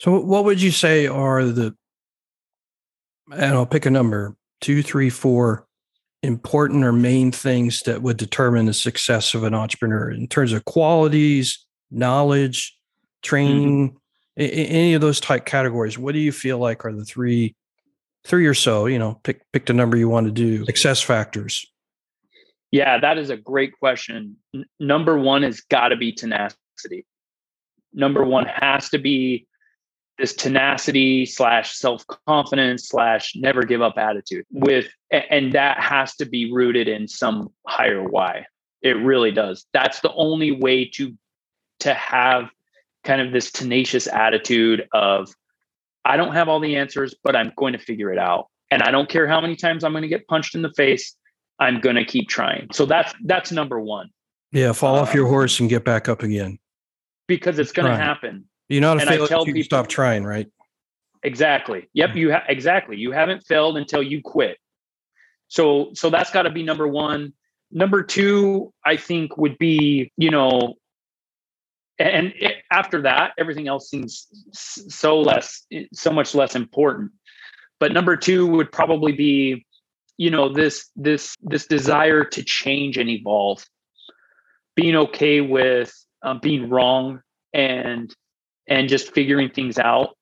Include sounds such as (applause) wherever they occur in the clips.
So, what would you say are the, and I'll pick a number two, three, four important or main things that would determine the success of an entrepreneur in terms of qualities, knowledge, mm-hmm. training, mm-hmm. any of those type categories? What do you feel like are the three, three or so? You know, pick pick the number you want to do. Success factors. Yeah, that is a great question. N- number one has got to be tenacity. Number one has to be this tenacity slash self confidence slash never give up attitude with, and that has to be rooted in some higher why. It really does. That's the only way to to have kind of this tenacious attitude of I don't have all the answers, but I'm going to figure it out. And I don't care how many times I'm going to get punched in the face. I'm going to keep trying. So that's that's number one. Yeah, fall off uh, your horse and get back up again. Because it's going to happen. You're not a failure if you people, stop trying, right? Exactly. Yep. You ha- exactly. You haven't failed until you quit. So so that's got to be number one. Number two, I think, would be you know, and it, after that, everything else seems so less, so much less important. But number two would probably be, you know, this this this desire to change and evolve, being okay with um, being wrong and and just figuring things out.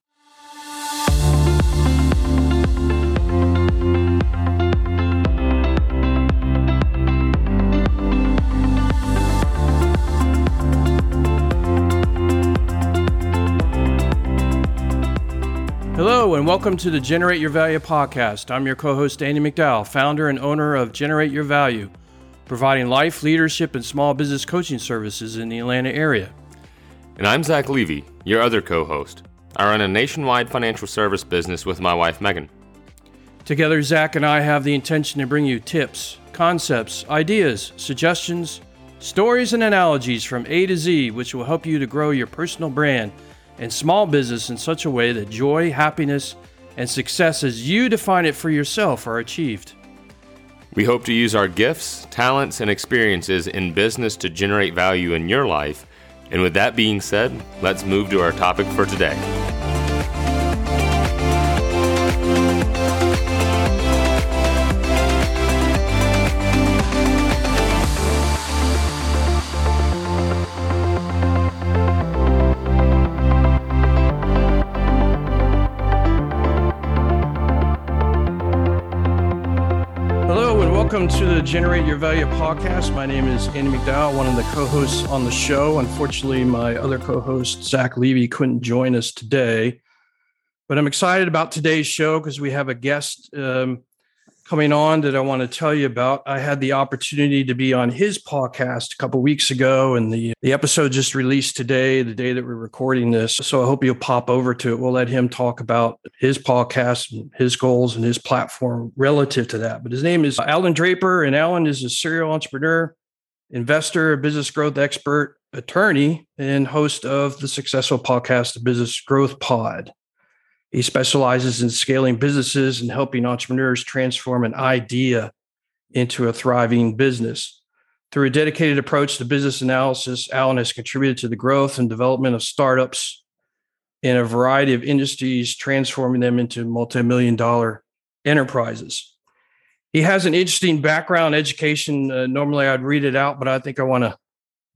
Hello, and welcome to the Generate Your Value podcast. I'm your co host, Andy McDowell, founder and owner of Generate Your Value, providing life, leadership, and small business coaching services in the Atlanta area. And I'm Zach Levy, your other co host. I run a nationwide financial service business with my wife, Megan. Together, Zach and I have the intention to bring you tips, concepts, ideas, suggestions, stories, and analogies from A to Z, which will help you to grow your personal brand and small business in such a way that joy, happiness, and success as you define it for yourself are achieved. We hope to use our gifts, talents, and experiences in business to generate value in your life and with that being said, let's move to our topic for today. Welcome to the Generate Your Value podcast. My name is Andy McDowell, one of the co hosts on the show. Unfortunately, my other co host, Zach Levy, couldn't join us today. But I'm excited about today's show because we have a guest um, coming on that I want to tell you about. I had the opportunity to be on his podcast a couple weeks ago, and the, the episode just released today, the day that we're recording this. So I hope you'll pop over to it. We'll let him talk about his podcast, and his goals, and his platform relative to that. But his name is Allan Draper, and Allan is a serial entrepreneur, investor, business growth expert, attorney, and host of the successful podcast, The Business Growth Pod. He specializes in scaling businesses and helping entrepreneurs transform an idea into a thriving business. Through a dedicated approach to business analysis, Allan has contributed to the growth and development of startups in a variety of industries, transforming them into multi million dollar enterprises. He has an interesting background education. Uh, normally I'd read it out, but I think I want to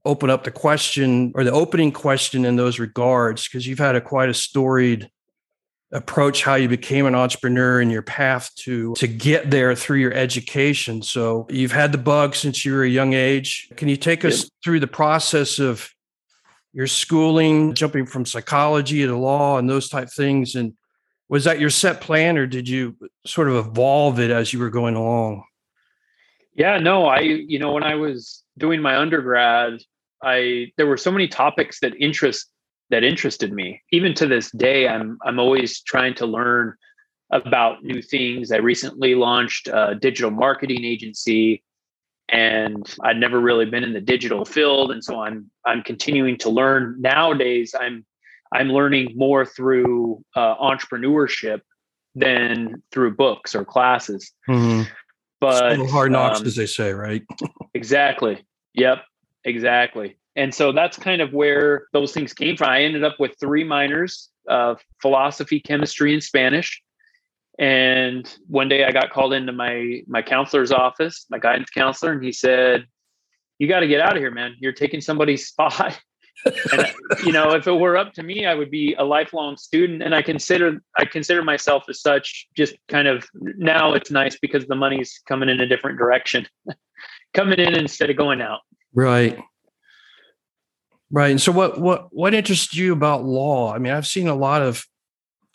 open up the question or the opening question in those regards because you've had a quite a storied approach how you became an entrepreneur and your path to to get there through your education. So you've had the bug since you were a young age. Can you take us through the process of your schooling jumping from psychology to law and those type things? And was that your set plan or did you sort of evolve it as you were going along? Yeah no i you know when i was doing my undergrad i there were so many topics that interest that interested me. Even to this day, I'm I'm always trying to learn about new things. I recently launched a digital marketing agency and I'd never really been in the digital field and so I'm I'm continuing to learn. Nowadays I'm I'm learning more through uh, entrepreneurship than through books or classes. Mm-hmm. But hard knocks, um, as they say, right? (laughs) exactly. Yep. Exactly. And so that's kind of where those things came from. I ended up with three minors uh, philosophy, chemistry, and Spanish. And one day I got called into my my counselor's office, my guidance counselor, and he said, "You got to get out of here, man. You're taking somebody's (laughs) spot." and you know, if it were up to me, I would be a lifelong student. And I consider I consider myself as such. Just kind of now, it's nice because the money's coming in a different direction, (laughs) coming in instead of going out. Right. Right. And so what what what interests you about law? I mean, I've seen a lot of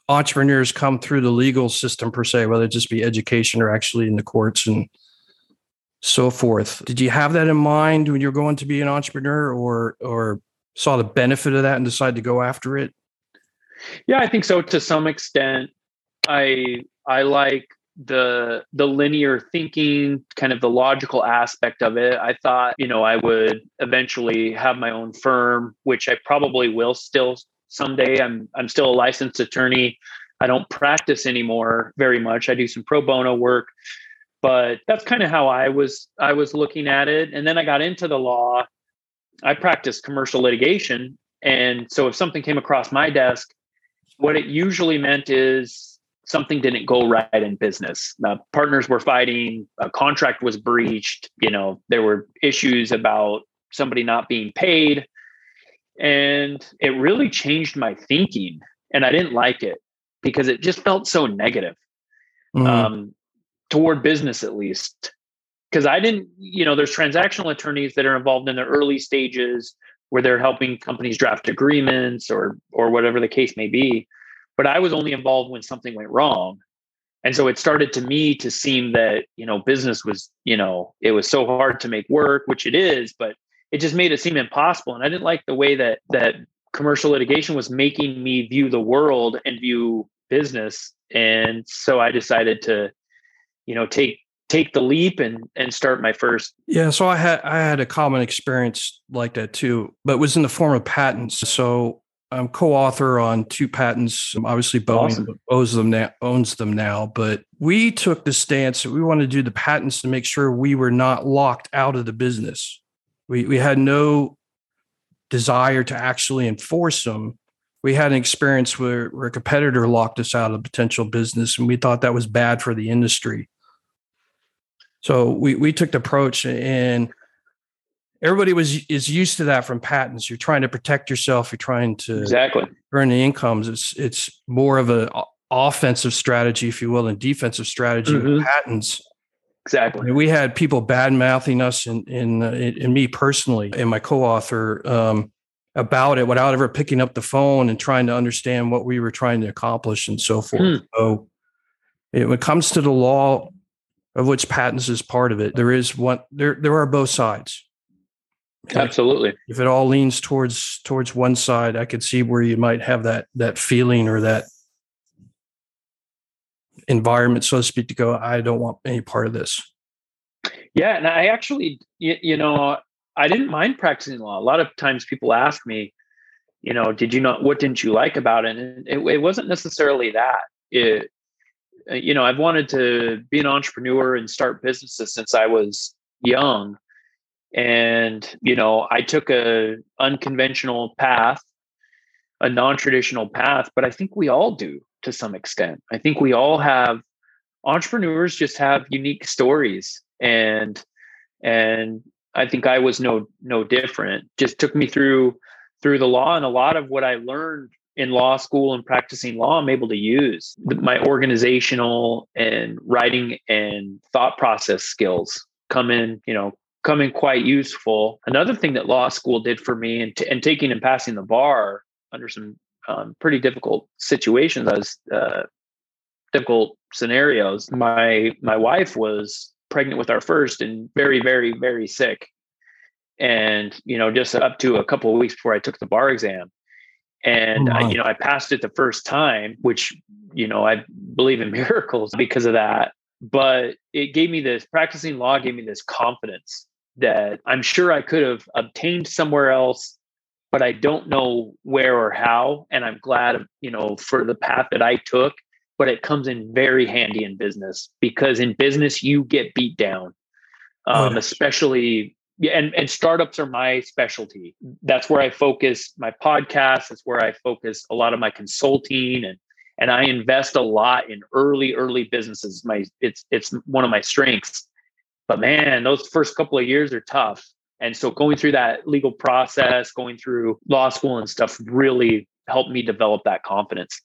entrepreneurs come through the legal system per se, whether it just be education or actually in the courts and so forth. Did you have that in mind when you're going to be an entrepreneur or or saw the benefit of that and decided to go after it? Yeah, I think so to some extent. I I like the the linear thinking kind of the logical aspect of it i thought you know i would eventually have my own firm which i probably will still someday. I'm i'm still a licensed attorney. I don't practice anymore very much. I do some pro bono work but that's kind of how i was i was looking at it. And then i got into the law. I practiced commercial litigation. And so if something came across my desk what it usually meant is something didn't go right in business. Uh, partners were fighting, a contract was breached, you know, there were issues about somebody not being paid. And it really changed my thinking. And I didn't like it because it just felt so negative mm. um, toward business, at least. Because I didn't, you know, there's transactional attorneys that are involved in the early stages where they're helping companies draft agreements or or whatever the case may be but I was only involved when something went wrong. And so it started to me to seem that, you know, business was, you know, it was so hard to make work, which it is, but it just made it seem impossible. And I didn't like the way that that commercial litigation was making me view the world and view business. And so I decided to, you know, take take the leap and and start my first yeah so i had i had a common experience like that too but was in the form of patents so I'm co-author on two patents. Um, obviously, Boeing awesome. owns them now. Owns them now, but we took the stance that we wanted to do the patents to make sure we were not locked out of the business. We we had no desire to actually enforce them. We had an experience where, where a competitor locked us out of potential business, and we thought that was bad for the industry. So we we took the approach and everybody was is used to that from patents. You're trying to protect yourself. You're trying to exactly earn the incomes. It's it's more of an offensive strategy, if you will, and defensive strategy mm-hmm. with patents. Exactly. I mean, we had people bad mouthing us, and in, in, in me personally, and my co-author um, about it, without ever picking up the phone and trying to understand what we were trying to accomplish and so forth. Hmm. So, it, when it comes to the law, of which patents is part of it, there is one. There there are both sides Absolutely. If it all leans towards towards one side, I could see where you might have that that feeling or that environment, so to speak, to go. I don't want any part of this. Yeah, and I actually, you, you know, I didn't mind practicing law. A lot of times, people ask me, you know, did you know what didn't you like about it? And it, it wasn't necessarily that. It, you know, I've wanted to be an entrepreneur and start businesses since I was young and you know i took a unconventional path a non-traditional path but i think we all do to some extent. I think we all have entrepreneurs just have unique stories and and i think i was no no different. Just took me through through the law and a lot of what i learned in law school and practicing law i'm able to use my organizational and writing and thought process skills come in you know coming quite useful. Another thing that law school did for me and, t- and taking and passing the bar under some um, pretty difficult situations as uh, difficult scenarios. My my wife was pregnant with our first and very very very sick, and you know just up to a couple of weeks before I took the bar exam, and oh I, you know I passed it the first time, which you know I believe in (laughs) miracles because of that. But it gave me this practicing law gave me this confidence that I'm sure I could have obtained somewhere else, but I don't know where or how. And I'm glad, you know, for the path that I took. But it comes in very handy in business because in business you get beat down, oh, um, oh, especially yeah, and, and startups are my specialty. That's where I focus my podcast. That's where I focus a lot of my consulting and and I invest a lot in early, early businesses. My it's it's one of my strengths. But man, those first couple of years are tough. And so going through that legal process, going through law school and stuff really helped me develop that confidence.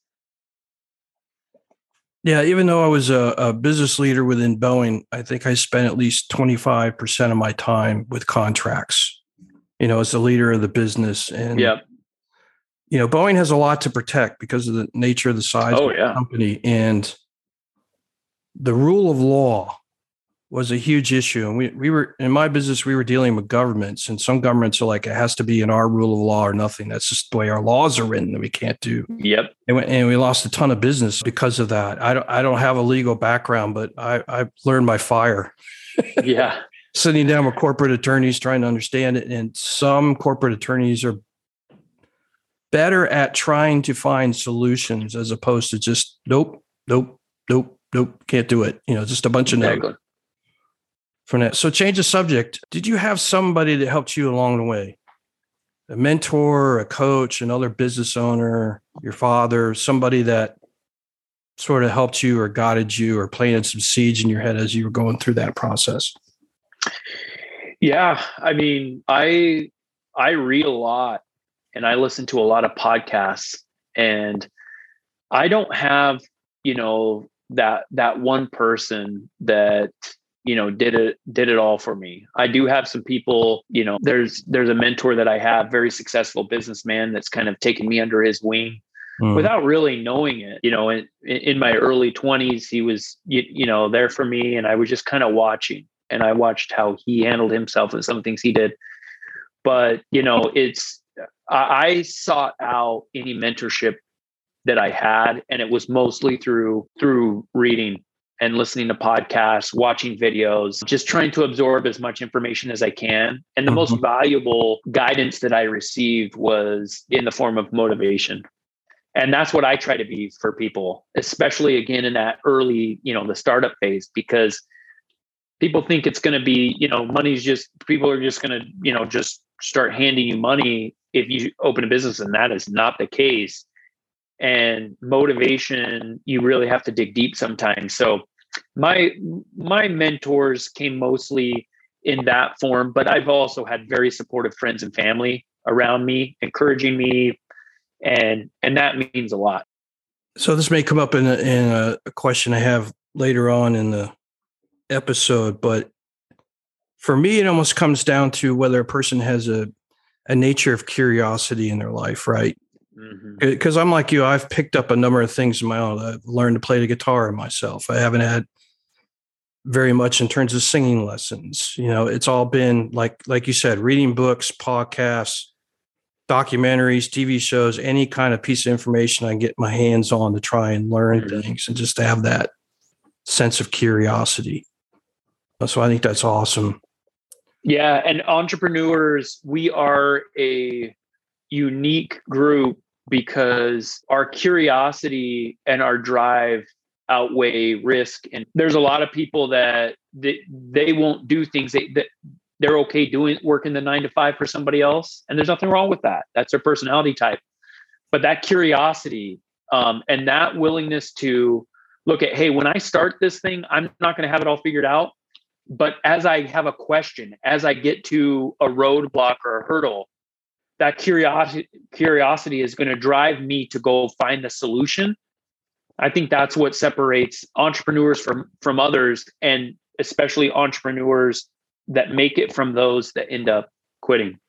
Yeah, even though I was a, a, business leader within Boeing, I think I spent at least 25% of my time with contracts, you know, as the leader of the business. And, yeah. you know, Boeing has a lot to protect because of the nature of the size oh, of yeah. the company. And the rule of law was a huge issue. And we, we were in my business, we were dealing with governments, and some governments are like, it has to be in our rule of law or nothing. That's just the way our laws are written that we can't do. Yep. And we, and we lost a ton of business because of that. I don't I don't have a legal background, but I, I learned by fire. (laughs) yeah. Sitting down with corporate attorneys trying to understand it. And some corporate attorneys are better at trying to find solutions as opposed to just nope, nope, nope, nope, can't do it. You know, just a bunch of exactly. no's from that. So change the subject. Did you have somebody that helped you along the way? A mentor, a coach, another business owner, your father, somebody that sort of helped you or guided you or planted some seeds in your head as you were going through that process? Yeah, I mean, I I read a lot and I listen to a lot of podcasts and I don't have, you know, that that one person that you know did it did it all for me. I do have some people you know there's there's a mentor that i have very successful businessman that's kind of taken me under his wing mm. without really knowing it. You know in, in my early 20s he was you, you know there for me and i was just kind of watching and i watched how he handled himself and some things he did. But you know it's I, I sought out any mentorship that i had and it was mostly through through reading and listening to podcasts, watching videos, just trying to absorb as much information as I can. And the mm-hmm. most valuable guidance that I received was in the form of motivation. And that's what I try to be for people, especially again in that early, you know, the startup phase, because people think it's going to be, you know, money's just, people are just going to, you know, just start handing you money if you open a business. And that is not the case and motivation you really have to dig deep sometimes. So my my mentors came mostly in that form but i've also had very supportive friends and family around me encouraging me and and that means a lot. So this may come up in a, in a question i have later on in the episode but for me it almost comes down to whether a person has a a nature of curiosity in their life right because mm-hmm. I'm like you, I've picked up a number of things in my own. I've learned to play the guitar myself. I haven't had very much in terms of singing lessons. You know, it's all been like like you said, reading books, podcasts, documentaries, TV shows, any kind of piece of information I get my hands on to try and learn mm-hmm. things and just to have that sense of curiosity. So I think that's awesome. Yeah, and entrepreneurs, we are a unique group because our curiosity and our drive outweigh risk. And there's a lot of people that they, they won't do things they, that they're okay doing working the nine to five for somebody else. And there's nothing wrong with that. That's their personality type. But that curiosity um, and that willingness to look at hey when i start this thing i'm not going to have it all figured out. But as i have a question as i get to a roadblock or a hurdle that curiosity curiosity is going to drive me to go find the solution. I think that's what separates entrepreneurs from from others and especially entrepreneurs that make it from those that end up quitting.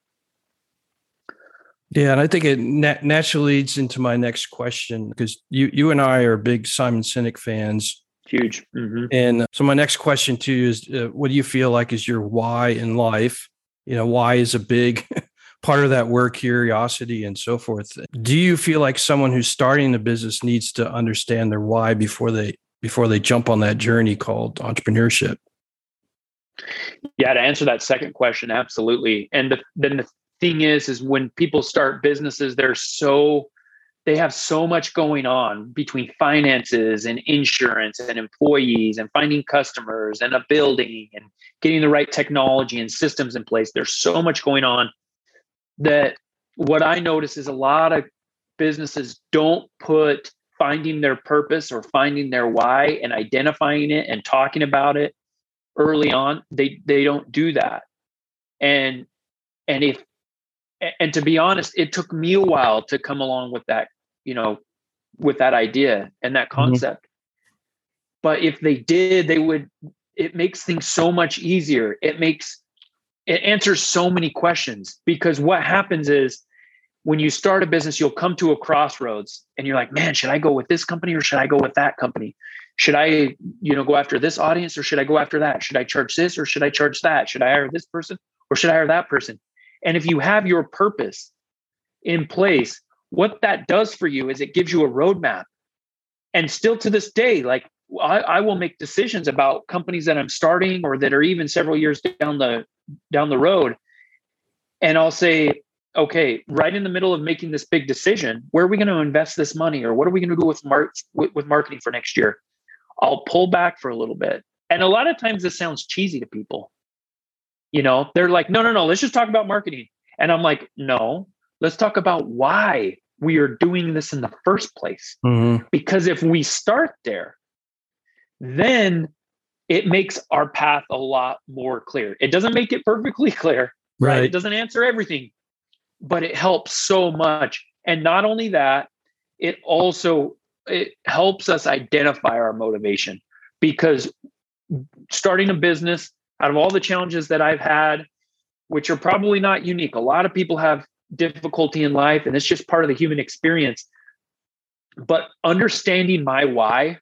Yeah and i think it nat- naturally leads into my next question because you you and i are big simon sinek fans. Huge. Mm-hmm. and so my next question to you is uh, what do you feel like is your why in life? You know why is a big (laughs) part of that work curiosity and so forth do you feel like someone who's starting a business needs to understand their why before they before they jump on that journey called entrepreneurship yeah to answer that second question absolutely and the, then the thing is is when people start businesses they're so they have so much going on between finances and insurance and employees and finding customers and a building and getting the right technology and systems in place. There's so much going on that what I notice is a lot of businesses don't put finding their purpose or finding their why and identifying it and talking about it early on. They they don't do that. And and if and to be honest, it took me a while to come along with that you know, with that idea and that mm-hmm. concept. Mm-hmm. But if they did, they would, it makes things so much easier. It makes, it answers so many questions because what happens is when you start a business, you'll come to a crossroads and you're like, man, should I go with this company or should I go with that company? Should I, you know, go after this audience or should I go after that? Should I charge this or should I charge that? Should I hire this person or should I hire that person? And if you have your purpose in place, what that does for you is it gives you a roadmap. And still to this day, like I, I, will make decisions about companies that I'm starting or that are even several years down the down the road. And I'll say, okay, right in the middle of making this big decision, where are we going to invest this money or what are we going to do with, mar- with, marketing for next year? I'll pull back for a little bit. And a lot of times this sounds cheesy to people. You know, they're like, no, no, no, let's just talk about marketing. And I'm like, no, let's talk about why we are doing this in the first place. Mm-hmm. Because if we start there, then it makes our path a lot more clear. It doesn't make it perfectly (laughs) clear, right? right? It doesn't answer everything, but it helps so much. And not only that, it also it helps us identify our motivation because starting a business out of all the challenges that I've had, which are probably not unique. A lot of people have difficulty in life and it's just part of the human experience but understanding my why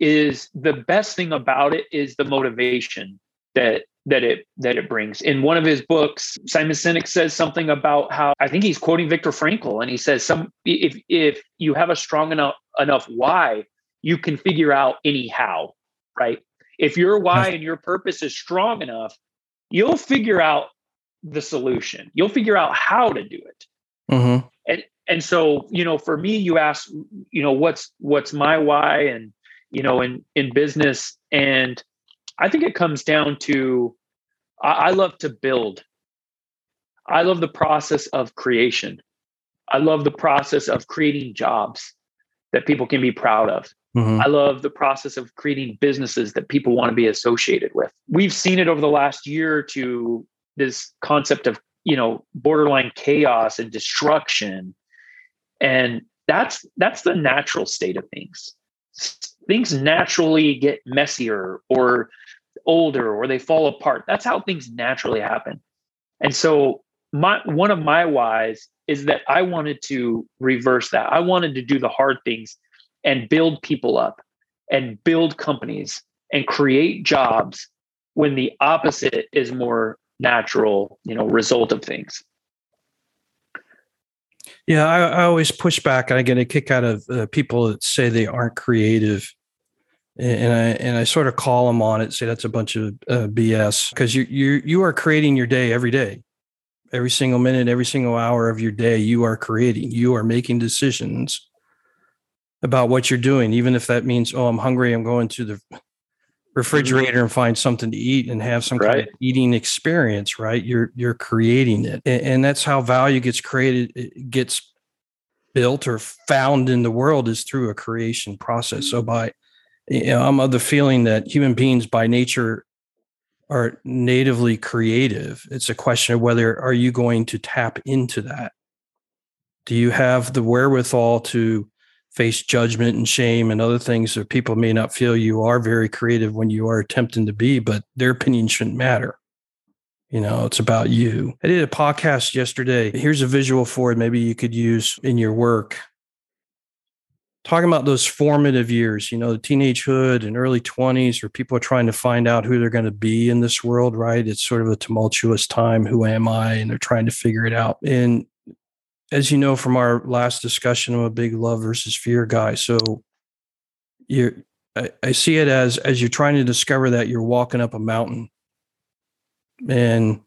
is the best thing about it is the motivation that that it that it brings in one of his books simon sinek says something about how i think he's quoting viktor frankl and he says some if if you have a strong enough enough why you can figure out any how right if your why and your purpose is strong enough you'll figure out the solution. You'll figure out how to do it. Mm-hmm. And and so you know, for me, you ask, you know, what's what's my why, and you know, in in business, and I think it comes down to I, I love to build. I love the process of creation. I love the process of creating jobs that people can be proud of. Mm-hmm. I love the process of creating businesses that people want to be associated with. We've seen it over the last year to this concept of you know borderline chaos and destruction and that's that's the natural state of things things naturally get messier or older or they fall apart. That's how things naturally happen. And so my one of my whys is that i wanted to reverse that. I wanted to do the hard things and build people up and build companies and create jobs when the opposite is more natural you know result of things yeah i, I always push back and i get a kick out of uh, people that say they aren't creative and I and I sort of call them on it, say that's a bunch of uh, BS because you you you are creating your day every day, every single minute, every single hour of your day. You are creating. You are making decisions about what you're doing, even if that means oh I'm hungry, I'm going to the refrigerator and find something to eat and have some right. kind of eating experience right? You're you're creating it. And, and, that's how value gets created it gets built or found in the world is through a creation process. So by you know i'm of the feeling that human beings by nature are natively creative. It's a question of whether are you going to tap into that? Do you have the wherewithal to face judgment and shame and other things that people may not feel you are very creative when you are attempting to be, but their opinion shouldn't matter. You know, it's about you. I did a podcast yesterday. Here's a visual for it. Maybe you could use in your work. Talking about those formative years, you know, the teenagehood and early 20s, where people are trying to find out who they're going to be in this world, right? It's sort of a tumultuous time. Who am I? And they're trying to figure it out. And as you know from our last discussion, I'm a big love versus fear guy. So you're I, I see it as as you're trying to discover that you're walking up a mountain and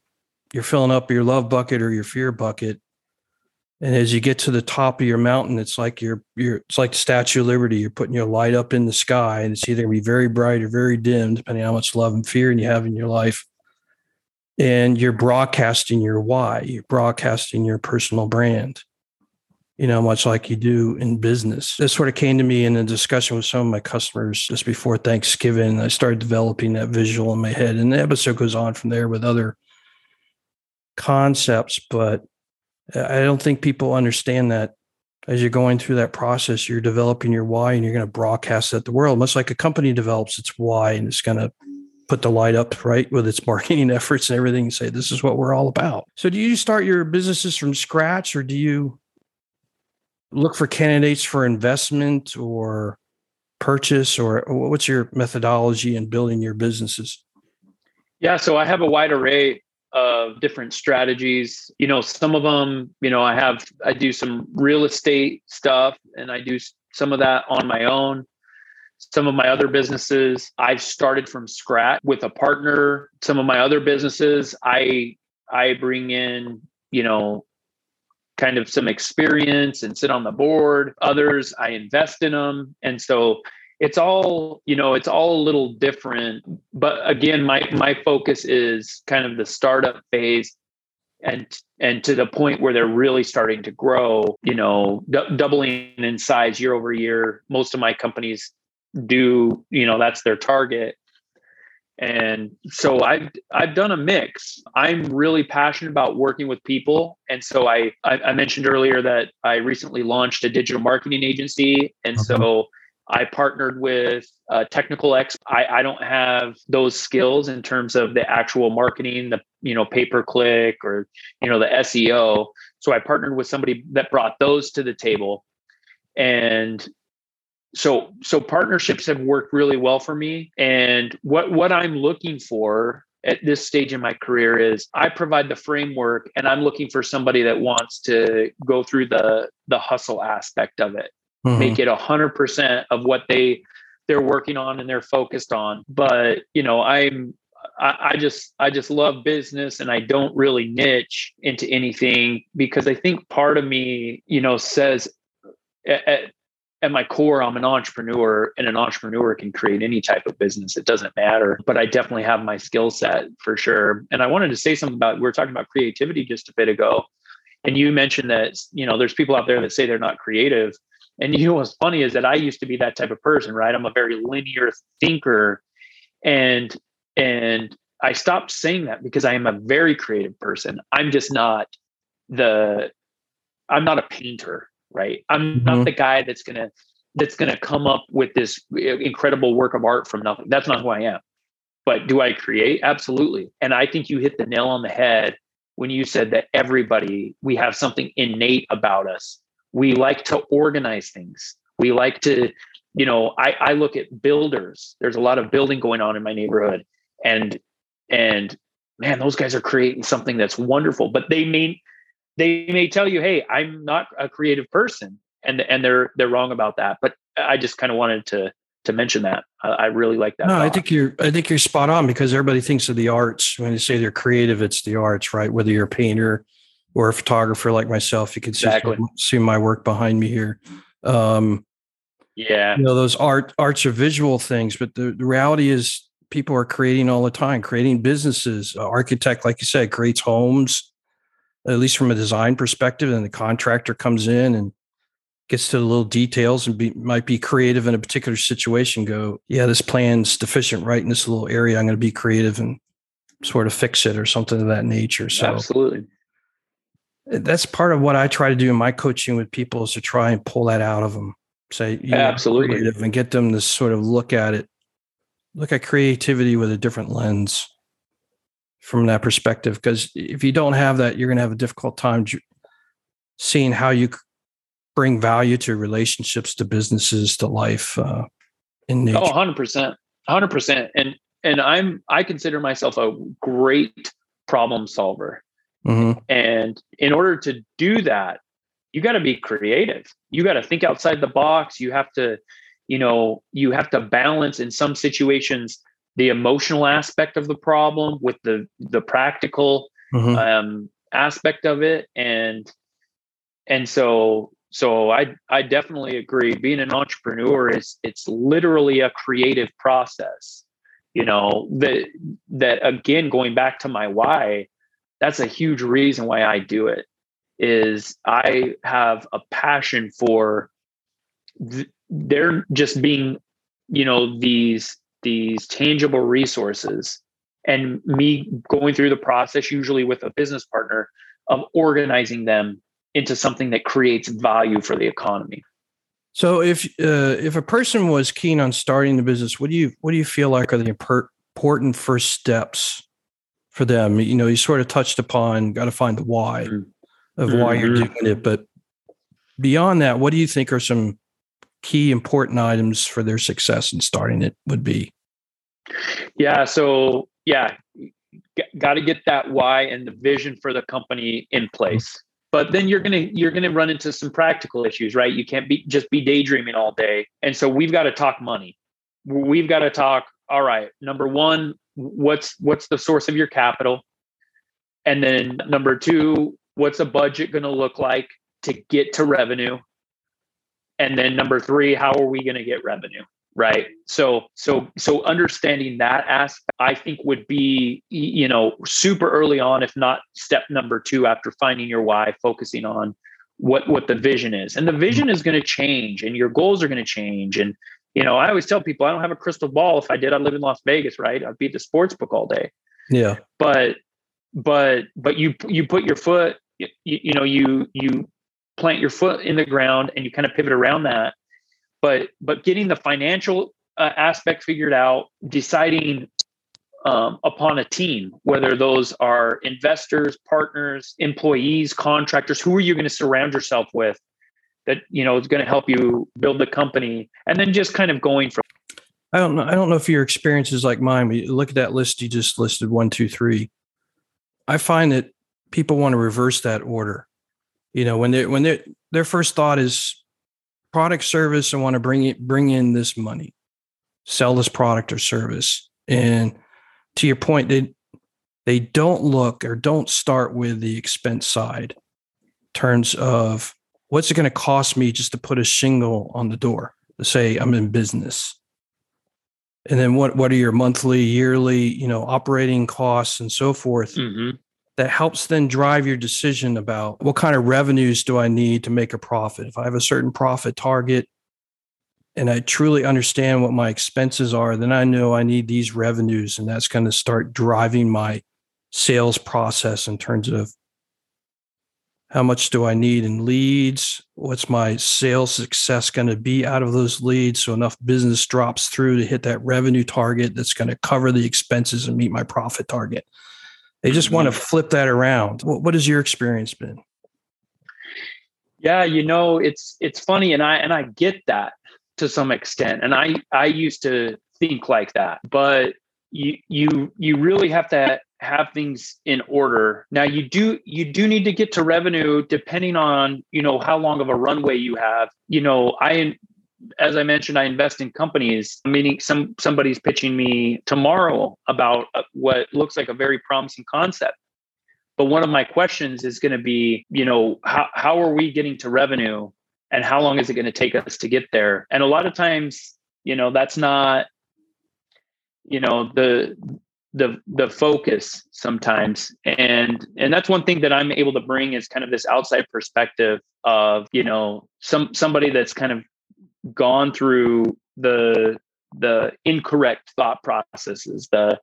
you're filling up your love bucket or your fear bucket. And as you get to the top of your mountain, it's like you're you're it's like the Statue of Liberty. You're putting your light up in the sky, and it's either gonna be very bright or very dim, depending on how much love and fear and you have in your life. And you're broadcasting your why. You're broadcasting your personal brand you know, much like you do in business. This sort of came to me in a discussion with some of my customers just before Thanksgiving. I started developing that visual in my head, and the episode goes on from there with other concepts. But I don't think people understand that as you're going through that process, you're developing your why and you're going to broadcast that to the world, much like a company develops its why and it's going to put the light up right with its marketing (laughs) efforts and everything and say this is what we're all about. So do you start your businesses from scratch or do you look for candidates for investment or purchase or what's your methodology in building your businesses? Yeah so i have a wide array of different strategies. You know some of them you know i have i do some real estate stuff and i do some of that on my own some of my other businesses i've started from scratch with a partner some of my other businesses i i bring in you know kind of some experience and sit on the board. Others, I invest in them. And so it's all, you know, it's all a little different. But again, my my focus is kind of the startup phase and and to the point where they're really starting to grow, you know, d- doubling in size year over year. Most of my companies do, you know, that's their target. And so i've i've done a mix. I'm really passionate about working with people. And so i i, I mentioned earlier that i recently launched a digital marketing agency. And so i partnered with a technical ex I, I don't have those skills in terms of the actual marketing the you know pay per click or you know the seo so i partnered with somebody that brought those to the table. And so so partnerships have worked really well for me. And what what i'm looking for at this stage in my career is i provide the framework and i'm looking for somebody that wants to go through the the hustle aspect of it. Mm-hmm. make it 100% of what they they're working on and they're focused on. But you know i'm I, I just I just love business and I don't really niche into anything because I think part of me, you know, says at, at my core, I'm an entrepreneur, and an entrepreneur can create any type of business. It doesn't matter, but I definitely have my skill set for sure. And I wanted to say something about we were talking about creativity just a bit ago, and you mentioned that you know there's people out there that say they're not creative, and you know what's funny is that I used to be that type of person, right? I'm a very linear thinker, and and I stopped saying that because I am a very creative person. I'm just not the I'm not a painter right? I'm mm-hmm. not the guy that's gonna that's gonna come up with this incredible work of art from nothing. That's not who I am. But do I create? Absolutely. And I think you hit the nail on the head when you said that everybody we have something innate about us. We like to organize things. We like to, you know, I, I look at builders. There's a lot of building going on in my neighborhood, and and man, those guys are creating something that's wonderful. But they may they may tell you, "Hey, I'm not a creative person," and and they're they're wrong about that. But I just kind of wanted to to mention that. I, I really like that. No, thought. I think you're I think you're spot on because everybody thinks of the arts when they say they're creative. It's the arts, right? Whether you're a painter or a photographer like myself, you can see exactly. see my work behind me here. Um, yeah, you know those art arts are visual things, but the, the reality is people are creating all the time, creating businesses. Uh, architect, like you said, creates homes at least from a design perspective. And the contractor comes in and gets to the little details and be, might be creative in a particular situation. Go, yeah, this plan's deficient right in this little area. I'm going to be creative and sort of fix it or something of that nature. So absolutely. Eh, that's part of what I try to do in my coaching with people is to try and pull that out of them. Say, yeah, absolutely, and get them to sort of look at it, look at creativity with a different lens from that perspective because if you don't have that you're going to have a difficult time seeing how you bring value to relationships to businesses to life uh, in nature. Oh, 100%. 100%. And and I'm I consider myself a great problem solver. Mm-hmm. And in order to do that, you got to be creative. You got to think outside the box. You have to, you know, you have to balance in some situations the emotional aspect of the problem with the the practical mm-hmm. um, aspect of it and and so so I I definitely agree. Being an entrepreneur is it's literally a creative process. You know that that again going back to my why, that's a huge reason why I do it. Is I have a passion for th- there just being you know these these tangible resources and me going through the process usually with a business partner of organizing them into something that creates value for the economy. So if uh, if a person was keen on starting the business, what do you what do you feel like are the important first steps for them? You know, you sort of touched upon got to find the why mm-hmm. of why you're mm-hmm. doing it, but beyond that, what do you think are some key important items for their success in starting it would be? Yeah, so yeah, got to get that why and the vision for the company in place. But then you're gonna you're gonna run into some practical issues right? You can't be just be daydreaming all day. And so we've got to talk money. We've got to talk all right number one what's what's the source of your capital? And then number two what's a budget going to look like to get to revenue and then number three how are we going to get revenue right? So so so understanding that aspect i think would be you know super early on if not step number 2 after finding your why focusing on what what the vision is. And the vision is going to change and your goals are going to change. And you know i always tell people i don't have a crystal ball. If i did i'd live in las vegas right? I'd be at the sports book all day. Yeah. But but but you you put your foot you, you know you you plant your foot in the ground and you kind of pivot around that but but getting the financial uh, aspect figured out, deciding um, upon a team, whether those are investors, partners, employees, contractors, who are you going to surround yourself with that you know is going to help you build the company, and then just kind of going from. I don't know. I don't know if your experience is like mine, but look at that list you just listed one, two, three. I find that people want to reverse that order. You know, when they when they their first thought is product service and want to bring it bring in this money. Sell this product or service. And to your point they they don't look or don't start with the expense side in terms of what's it going to cost me just to put a shingle on the door to say i'm in business? And then what what are your monthly yearly you know operating costs and so forth? Mm-hmm that helps then drive your decision about what kind of revenues do I need to make a profit. If I have a certain profit target and I truly understand what my expenses are, then I know I need these revenues. And that's going to start driving my sales process in terms of how much do I need in leads? What's my sales success going to be out of those leads? So enough business drops through to hit that revenue target that's going to cover the expenses and meet my profit target. They just want to mm-hmm. flip that around. What, what has your experience been? Yeah, you know, it's it's funny, and I and I get that to some extent, and I I used to think like that, but you you you really have to have things in order. Now you do you do need to get to revenue depending on you know how long of a runway you have. You know, I as I mentioned, I invest in companies. Meaning, some somebody's pitching me tomorrow about uh, what looks like a very promising concept. But one of my questions is going to be, you know, how how are we getting to revenue, and how long is it going to take us to get there? And a lot of times, you know, that's not, you know, the the the focus sometimes and and that's one thing that i'm able to bring is kind of this outside perspective of you know some somebody that's kind of gone through the the incorrect thought processes the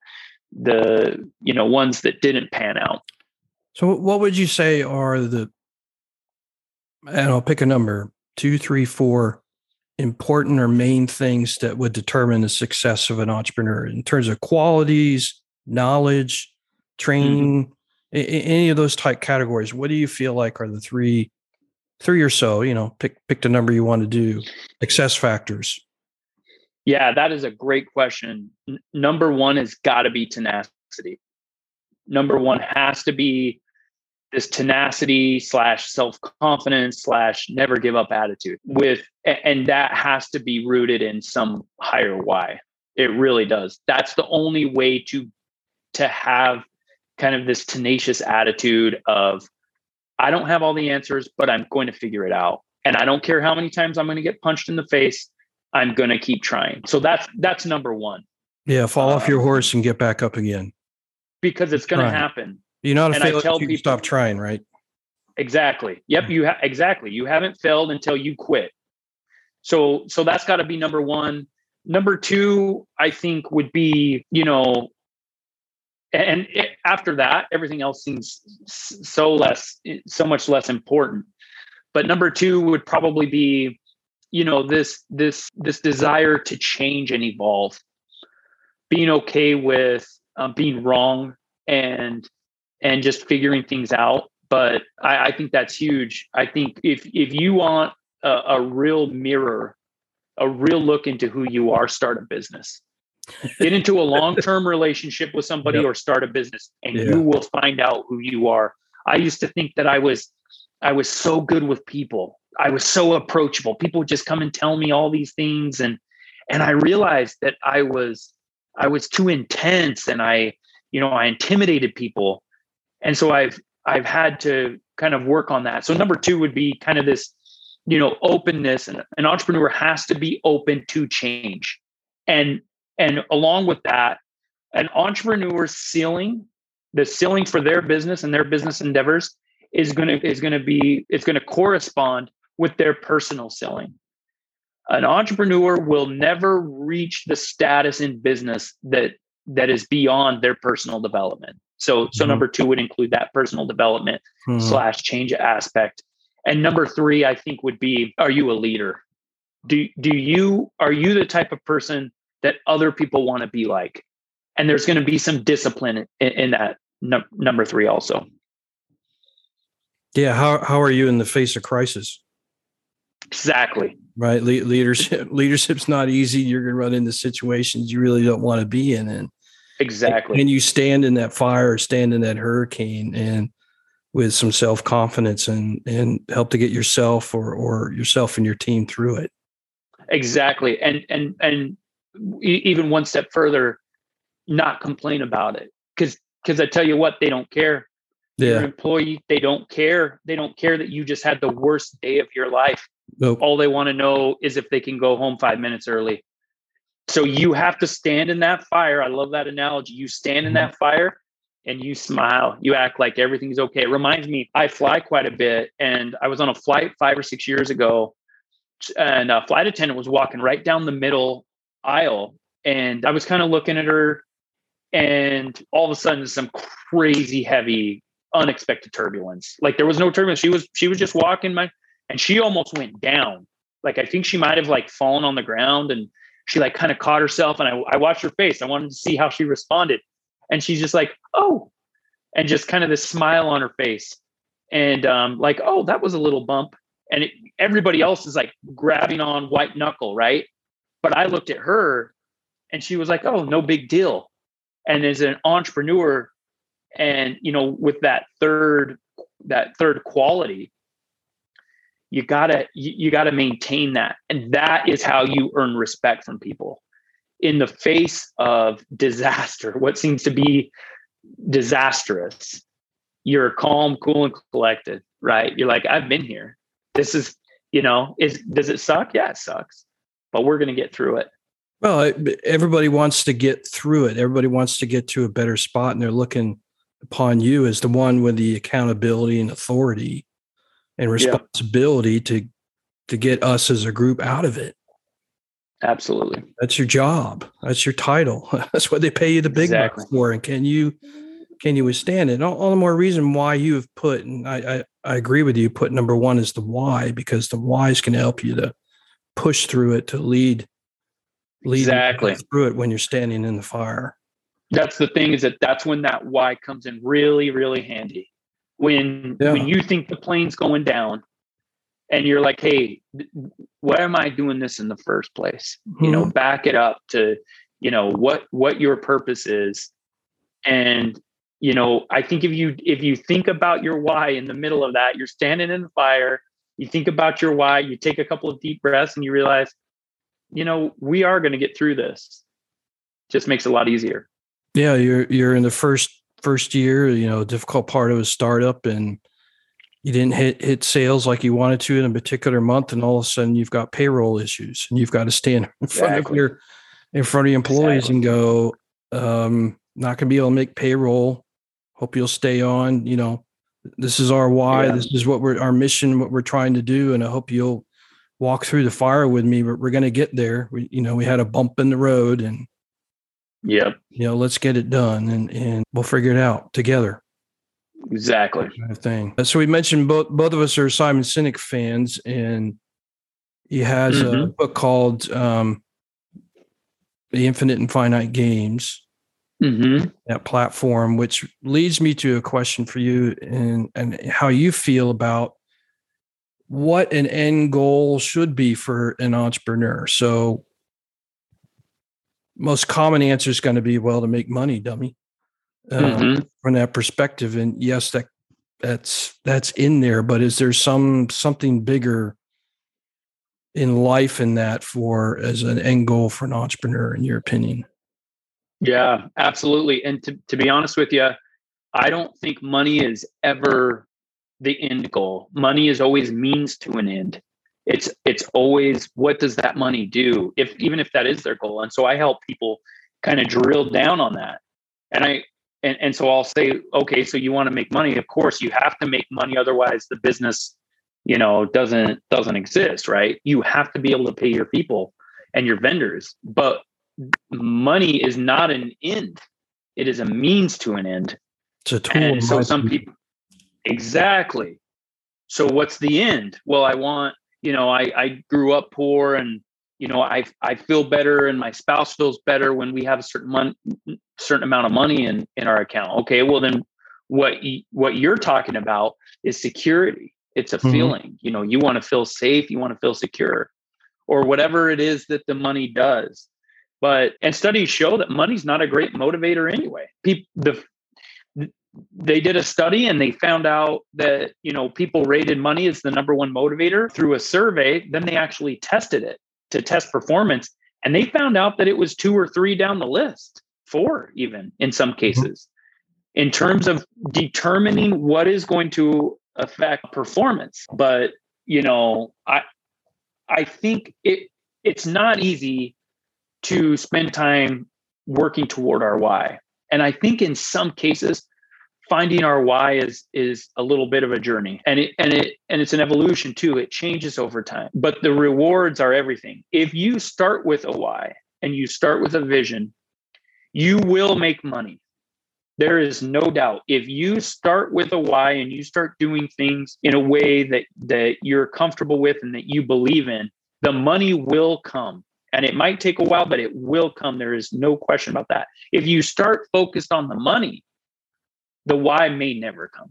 the you know ones that didn't pan out so what would you say are the and i'll pick a number two three four important or main things that would determine the success of an entrepreneur in terms of qualities knowledge training mm-hmm. any of those type categories what do you feel like are the three three or so you know pick pick the number you want to do success factors. Yeah that is a great question. N- number one has got to be tenacity. Number one has to be this tenacity slash self-confidence slash never give up attitude with and that has to be rooted in some higher why. It really does. That's the only way to to have kind of this tenacious attitude of I don't have all the answers, but I'm going to figure it out. And I don't care how many times I'm going to get punched in the face. I'm going to keep trying. So that's that's number one. Yeah, fall off your um, horse and get back up again. Because it's going to happen. You're not a failure you people, stop trying, right? Exactly. Yep. You ha- exactly. You haven't failed until you quit. So so that's got to be number one. Number two, I think, would be you know, and it, after that, everything else seems so less, so much less important. But number two would probably be, you know, this this this desire to change and evolve, being okay with um, being wrong and and just figuring things out. But I, I think that's huge. I think if if you want a, a real mirror, a real look into who you are, start a business. Get into a long-term relationship with somebody yep. or start a business and yeah. you will find out who you are. I used to think that I was I was so good with people. I was so approachable. People would just come and tell me all these things and and I realized that I was I was too intense and I you know I intimidated people. And so I've I've had to kind of work on that. So number 2 would be kind of this you know openness and an entrepreneur has to be open to change. And and along with that an entrepreneur's ceiling the ceiling for their business and their business endeavors is going to is going to be it's going to correspond with their personal selling an entrepreneur will never reach the status in business that that is beyond their personal development so so mm-hmm. number two would include that personal development mm-hmm. slash change aspect and number three i think would be are you a leader do do you are you the type of person that other people want to be like and there's going to be some discipline in, in that no, number three also yeah. How, how are you in the face of crisis? Exactly. Right. Le- leadership, (laughs) leadership's not easy. You're going to run into situations you really don't want to be in. And exactly. And you stand in that fire, stand in that hurricane and with some self-confidence and, and help to get yourself or, or yourself and your team through it. Exactly. And, and, and even one step further, not complain about it. Cause, cause I tell you what, they don't care yeah. your employee they don't care they don't care that you just had the worst day of your life nope. all they want to know is if they can go home five minutes early so you have to stand in that fire i love that analogy you stand in mm-hmm. that fire and you smile you act like everything's okay it reminds me i fly quite a bit and i was on a flight five or six years ago and a flight attendant was walking right down the middle aisle and i was kind of looking at her and all of a sudden some crazy heavy unexpected turbulence. Like there was no turbulence. She was she was just walking my and she almost went down. Like I think she might have like fallen on the ground and she like kind of caught herself and I, I watched her face. I wanted to see how she responded. And she's just like, oh, and just kind of this smile on her face. And um, like, oh, that was a little bump. And it, everybody else is like grabbing on white knuckle, right? But I looked at her and she was like, oh, no big deal. And as an entrepreneur, and you know with that third that third quality you gotta you, you gotta maintain that. And that is how you earn respect from people. In the face of disaster (laughs) what seems to be disastrous you're calm cool and collected right? You're like i've been here. This is you know is does it suck? Yeah it sucks but we're going to get through it well everybody wants to get through it everybody wants to get to a better spot and they're looking upon you as the one with the accountability and authority and responsibility yeah. to to get us as a group out of it. Absolutely. That's your job. That's your title. (laughs) That's what they pay you the big exactly. bucks for. And can you can you withstand it? All, all, the more reason why you have put, and I, I, I agree with you, put number one is the why, because the whys to help you to push through it, to lead lead exactly through it when you're standing in the fire that's the thing is that that's when that why comes in really really handy when yeah. when you think the plane's going down and you're like hey why am i doing this in the first place mm-hmm. you know mm-hmm. back it up to you know what what your purpose is and you know i think if you if you think about your why in the middle of that you're standing in the fire you think about your why you take a couple of deep breaths and you realize you know we are going to get through this just makes it a lot easier yeah, you're you're in the first first year, you know, difficult part of a startup and you didn't hit hit sales like you wanted to in a particular month, and all of a sudden you've got payroll issues, and you've got to stand (laughs) in front exactly. of your in front of your employees exactly. and go, um, not going to be able to make payroll. Hope you'll stay on. You know, this is our why. Yeah. This is what we're our mission, what we're trying to do, and I hope you'll walk through the fire with me. But we're going to get there. We, you know, we had a bump in the road, and yep, you know, let's get it done, and and we'll figure it out together. Exactly. Kind of thing. So we mentioned both both of us are Simon Sinek fans, and he has mm-hmm. a book called um, "The Infinite and Finite Games." Mm-hmm. That platform, which leads me to a question for you, and and how you feel about what an end goal should be for an entrepreneur. So, most common answer is going to be, well, to make money, dummy uh, mm-hmm. from that perspective. And yes, that that's that's in there, but is there some something bigger in life in that for as an end goal for an entrepreneur, in your opinion? Yeah, absolutely. And to, to be honest with you, I don't think money is ever the end goal. Money is always means to an end. It's it's always what does that money do? If even if that is their goal. And so I help people kind of drill down on that. And I and, and so I'll say, okay, so you want to make money. Of course, you have to make money. Otherwise the business, you know, doesn't doesn't exist, right? You have to be able to pay your people and your vendors. But money is not an end. It is a means to an end. It's a tool. And so some people exactly. So what's the end? Well, I want, you know, I, I grew up poor and you know i i feel better and my spouse feels better when we have a certain mon- certain amount of money in in our account okay well then what you, what you're talking about is security it's a mm-hmm. feeling you know you want to feel safe you want to feel secure or whatever it is that the money does but and studies show that money's not a great motivator anyway people the they did a study and they found out that you know people rated money as the number one motivator through a survey then they actually tested it to test performance and they found out that it was two or three down the list four even in some mm-hmm. cases in terms of determining what is going to affect performance but you know i i think it it's not easy to spend time working toward our why. And i think in some cases finding our why is is a little bit of a journey. And it and it and it's an evolution too. It changes over time. But the rewards are everything. If you start with a why and you start with a vision you will make money. There is no doubt. If you start with a why and you start doing things in a way that that you're comfortable with and that you believe in the money will come and it might take a while but it will come there is no question about that if you start focused on the money the why may never come.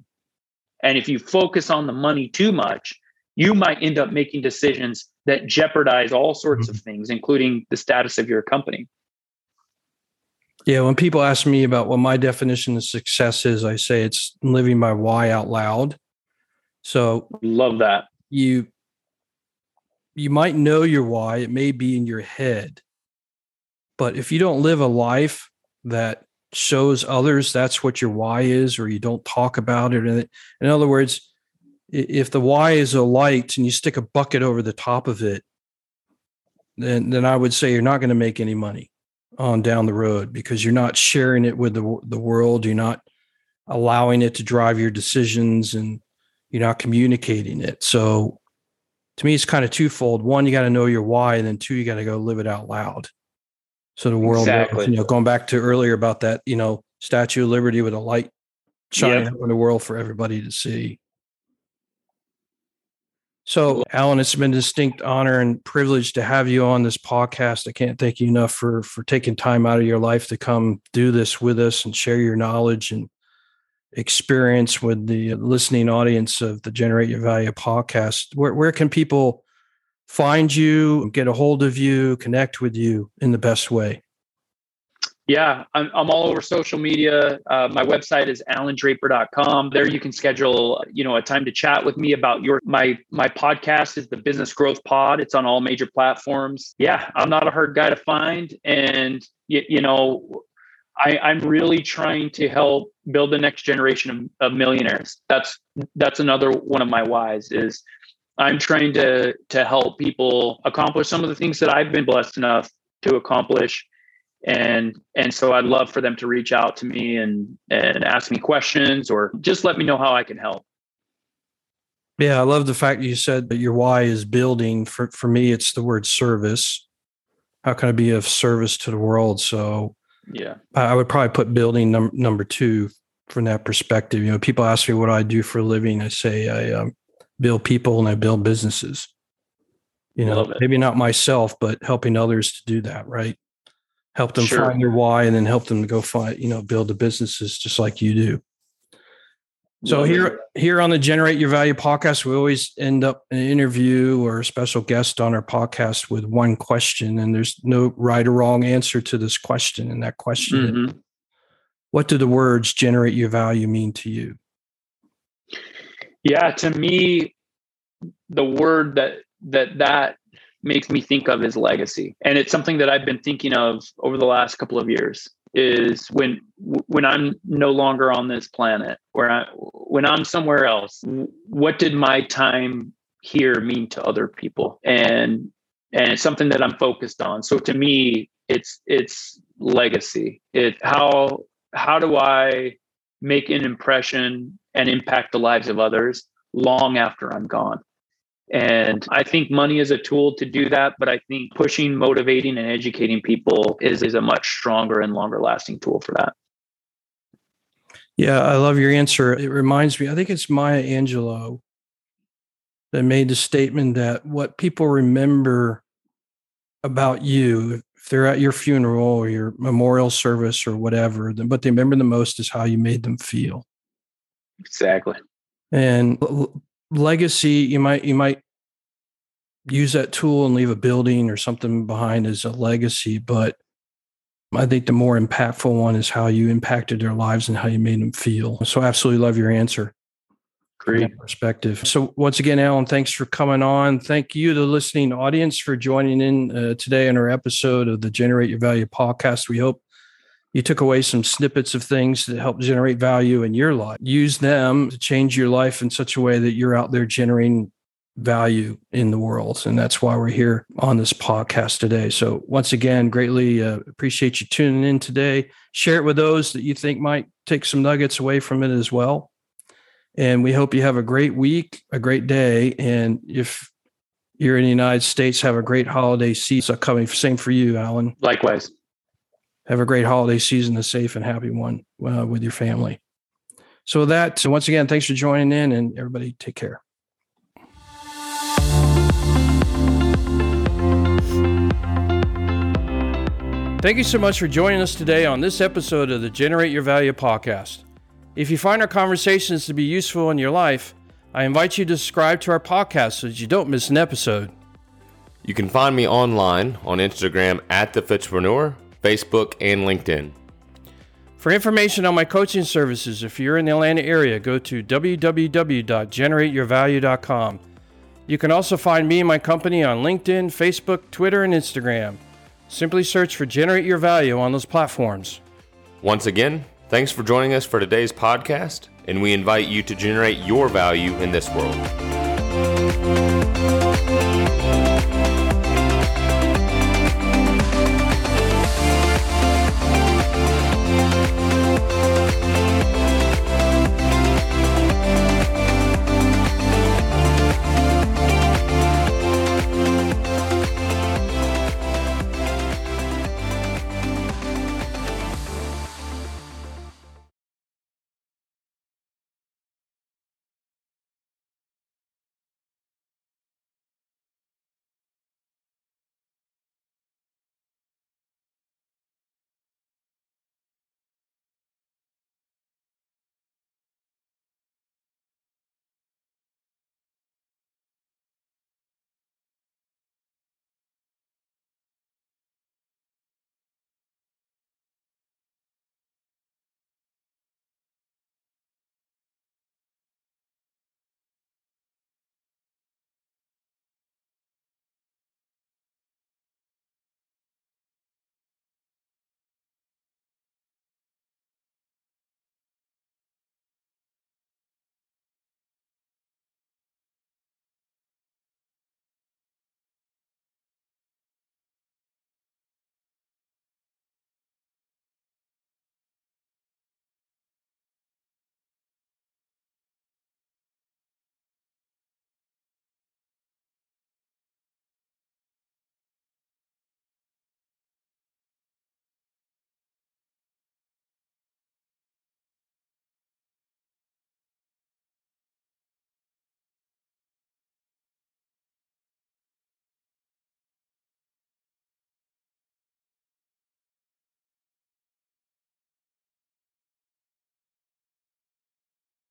And if you focus on the money too much, you might end up making decisions that jeopardize all sorts of mm-hmm. things, including the status of your company. Yeah, when people ask me about what my definition of success is, I say it's living my why out loud. So love that. You you might know your why, it may be in your head. But if you don't live a life that shows others that's what your why is, or you don't talk about it. In other words, if the why is a light and you stick a bucket over the top of it, then then I would say you're not going to make any money on down the road because you're not sharing it with the the world. You're not allowing it to drive your decisions, and you're not communicating it. So, to me, it's kind of twofold. One, you got to know your why, and then two, you got to go live it out loud. So the world, exactly. you know, going back to earlier about that, you know, Statue of Liberty with a light shining yep. up in the world for everybody to see. So, Allan, it's been a distinct honor and privilege to have you on this podcast. I can't thank you enough for for taking time out of your life to come do this with us and share your knowledge and experience with the listening audience of the Generate Your Value podcast. Where where can people find you, get a hold of you, connect with you in the best way? Yeah, I'm, I'm all over social media. Uh, my website is allandraper.com. There you can schedule, you know, a time to chat with me about your my my podcast is the Business Growth Pod. It's on all major platforms. Yeah, I'm not a hard guy to find, and you, you know, I, I'm really trying to help build the next generation of, of millionaires. That's that's another one of my whys is I'm trying to to help people accomplish some of the things that I've been blessed enough to accomplish. And and so I'd love for them to reach out to me and and ask me questions or just let me know how I can help. Yeah, I love the fact that you said that your why is building. For for me, it's the word service. How can I be of service to the world? So yeah, I would probably put building num- number two from that perspective. You know, people ask me what I do for a living. I say I um, build people and I build businesses. You know, maybe not myself, but helping others to do that. Right, help them sure. find their why, and then help them to go find you know build the businesses just like you do. So here, here on the Generate Your Value podcast, we always end up an interview or a special guest on our podcast with one question, and there's no right or wrong answer to this question. And that question, mm-hmm. what do the words "generate your value" mean to you? Yeah, to me, the word that that that makes me think of is legacy, and it's something that I've been thinking of over the last couple of years is when when I'm no longer on this planet, where I when I'm somewhere else, what did my time here mean to other people? And and it's something that I'm focused on. So to me, it's it's legacy. It how how do I make an impression and impact the lives of others long after I'm gone? And I think money is a tool to do that, but I think pushing, motivating, and educating people is, is a much stronger and longer lasting tool for that. Yeah, I love your answer. It reminds me, I think it's Maya Angelou that made the statement that what people remember about you, if they're at your funeral or your memorial service or whatever, then what they remember the most is how you made them feel. Exactly. And legacy you might you might use that tool and leave a building or something behind as a legacy but i think the more impactful one is how you impacted their lives and how you made them feel. So I absolutely love your answer. Great. perspective. So once again allan thanks for coming on. Thank you the listening audience for joining in uh, today in our episode of the generate your value podcast. We hope you took away some snippets of things that help generate value in your life. Use them to change your life in such a way that you're out there generating value in the world. And that's why we're here on this podcast today. So, once again, greatly uh, appreciate you tuning in today. Share it with those that you think might take some nuggets away from it as well. And we hope you have a great week, a great day. And if you're in the United States, have a great holiday season coming. Same for you, Allan. Likewise have a great holiday season, a safe and happy one uh, with your family. So, with that, so once again, thanks for joining in and everybody take care. Thank you so much for joining us today on this episode of the Generate Your Value podcast. If you find our conversations to be useful in your life, I invite you to subscribe to our podcast so that you don't miss an episode. You can find me online on Instagram at the Fitchpreneur Facebook, and LinkedIn. For information on my coaching services, if you're in the Atlanta area, go to www.generateyourvalue.com. You can also find me and my company on LinkedIn, Facebook, Twitter, and Instagram. Simply search for Generate Your Value on those platforms. Once again, thanks for joining us for today's podcast, and we invite you to generate your value in this world.